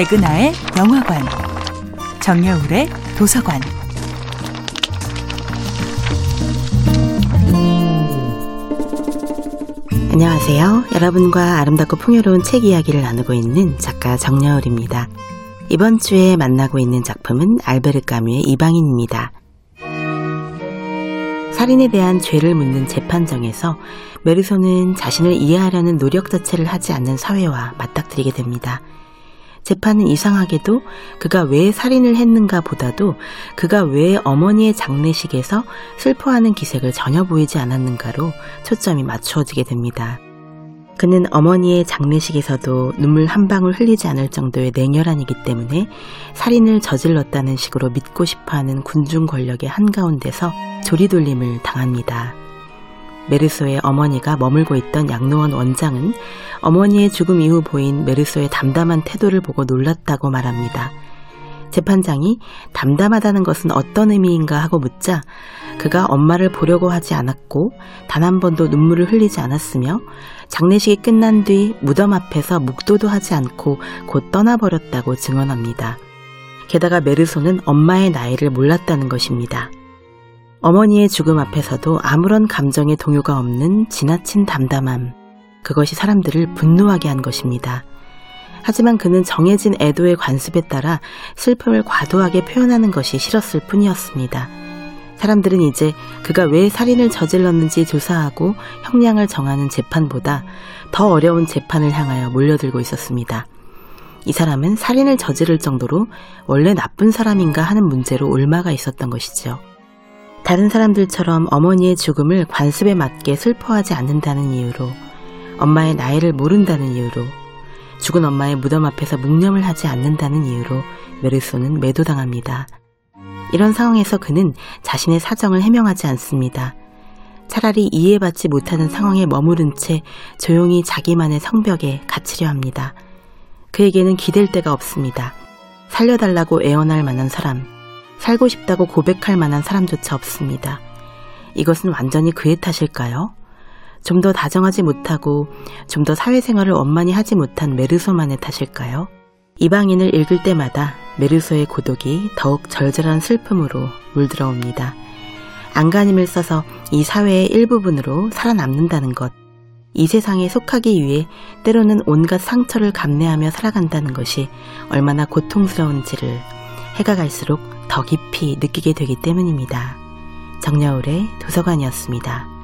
백은하의 영화관, 정여울의 도서관. 안녕하세요. 여러분과 아름답고 풍요로운 책 이야기를 나누고 있는 작가 정여울입니다. 이번 주에 만나고 있는 작품은 알베르 까뮤의 이방인입니다. 살인에 대한 죄를 묻는 재판정에서 메르소는 자신을 이해하려는 노력 자체를 하지 않는 사회와 맞닥뜨리게 됩니다. 재판은 이상하게도 그가 왜 살인을 했는가 보다도 그가 왜 어머니의 장례식에서 슬퍼하는 기색을 전혀 보이지 않았는가로 초점이 맞추어지게 됩니다. 그는 어머니의 장례식에서도 눈물 한 방울 흘리지 않을 정도의 냉혈한이기 때문에 살인을 저질렀다는 식으로 믿고 싶어 하는 군중 권력의 한가운데서 조리돌림을 당합니다. 메르소의 어머니가 머물고 있던 양로원 원장은 어머니의 죽음 이후 보인 메르소의 담담한 태도를 보고 놀랐다고 말합니다. 재판장이 담담하다는 것은 어떤 의미인가 하고 묻자 그가 엄마를 보려고 하지 않았고 단 한 번도 눈물을 흘리지 않았으며 장례식이 끝난 뒤 무덤 앞에서 묵도도 하지 않고 곧 떠나버렸다고 증언합니다. 게다가 메르소는 엄마의 나이를 몰랐다는 것입니다. 어머니의 죽음 앞에서도 아무런 감정의 동요가 없는 지나친 담담함. 그것이 사람들을 분노하게 한 것입니다. 하지만 그는 정해진 애도의 관습에 따라 슬픔을 과도하게 표현하는 것이 싫었을 뿐이었습니다. 사람들은 이제 그가 왜 살인을 저질렀는지 조사하고 형량을 정하는 재판보다 더 어려운 재판을 향하여 몰려들고 있었습니다. 이 사람은 살인을 저지를 정도로 원래 나쁜 사람인가 하는 문제로 올마가 있었던 것이죠. 다른 사람들처럼 어머니의 죽음을 관습에 맞게 슬퍼하지 않는다는 이유로 엄마의 나이를 모른다는 이유로 죽은 엄마의 무덤 앞에서 묵념을 하지 않는다는 이유로 메르소는 매도당합니다. 이런 상황에서 그는 자신의 사정을 해명하지 않습니다. 차라리 이해받지 못하는 상황에 머무른 채 조용히 자기만의 성벽에 갇히려 합니다. 그에게는 기댈 데가 없습니다. 살려달라고 애원할 만한 사람, 살고 싶다고 고백할 만한 사람조차 없습니다. 이것은 완전히 그의 탓일까요? 좀 더 다정하지 못하고 좀 더 사회생활을 원만히 하지 못한 메르소만의 탓일까요? 이방인을 읽을 때마다 메르소의 고독이 더욱 절절한 슬픔으로 물들어옵니다. 안간힘을 써서 이 사회의 일부분으로 살아남는다는 것, 이 세상에 속하기 위해 때로는 온갖 상처를 감내하며 살아간다는 것이 얼마나 고통스러운지를 해가 갈수록 더 깊이 느끼게 되기 때문입니다. 정여울의 도서관이었습니다.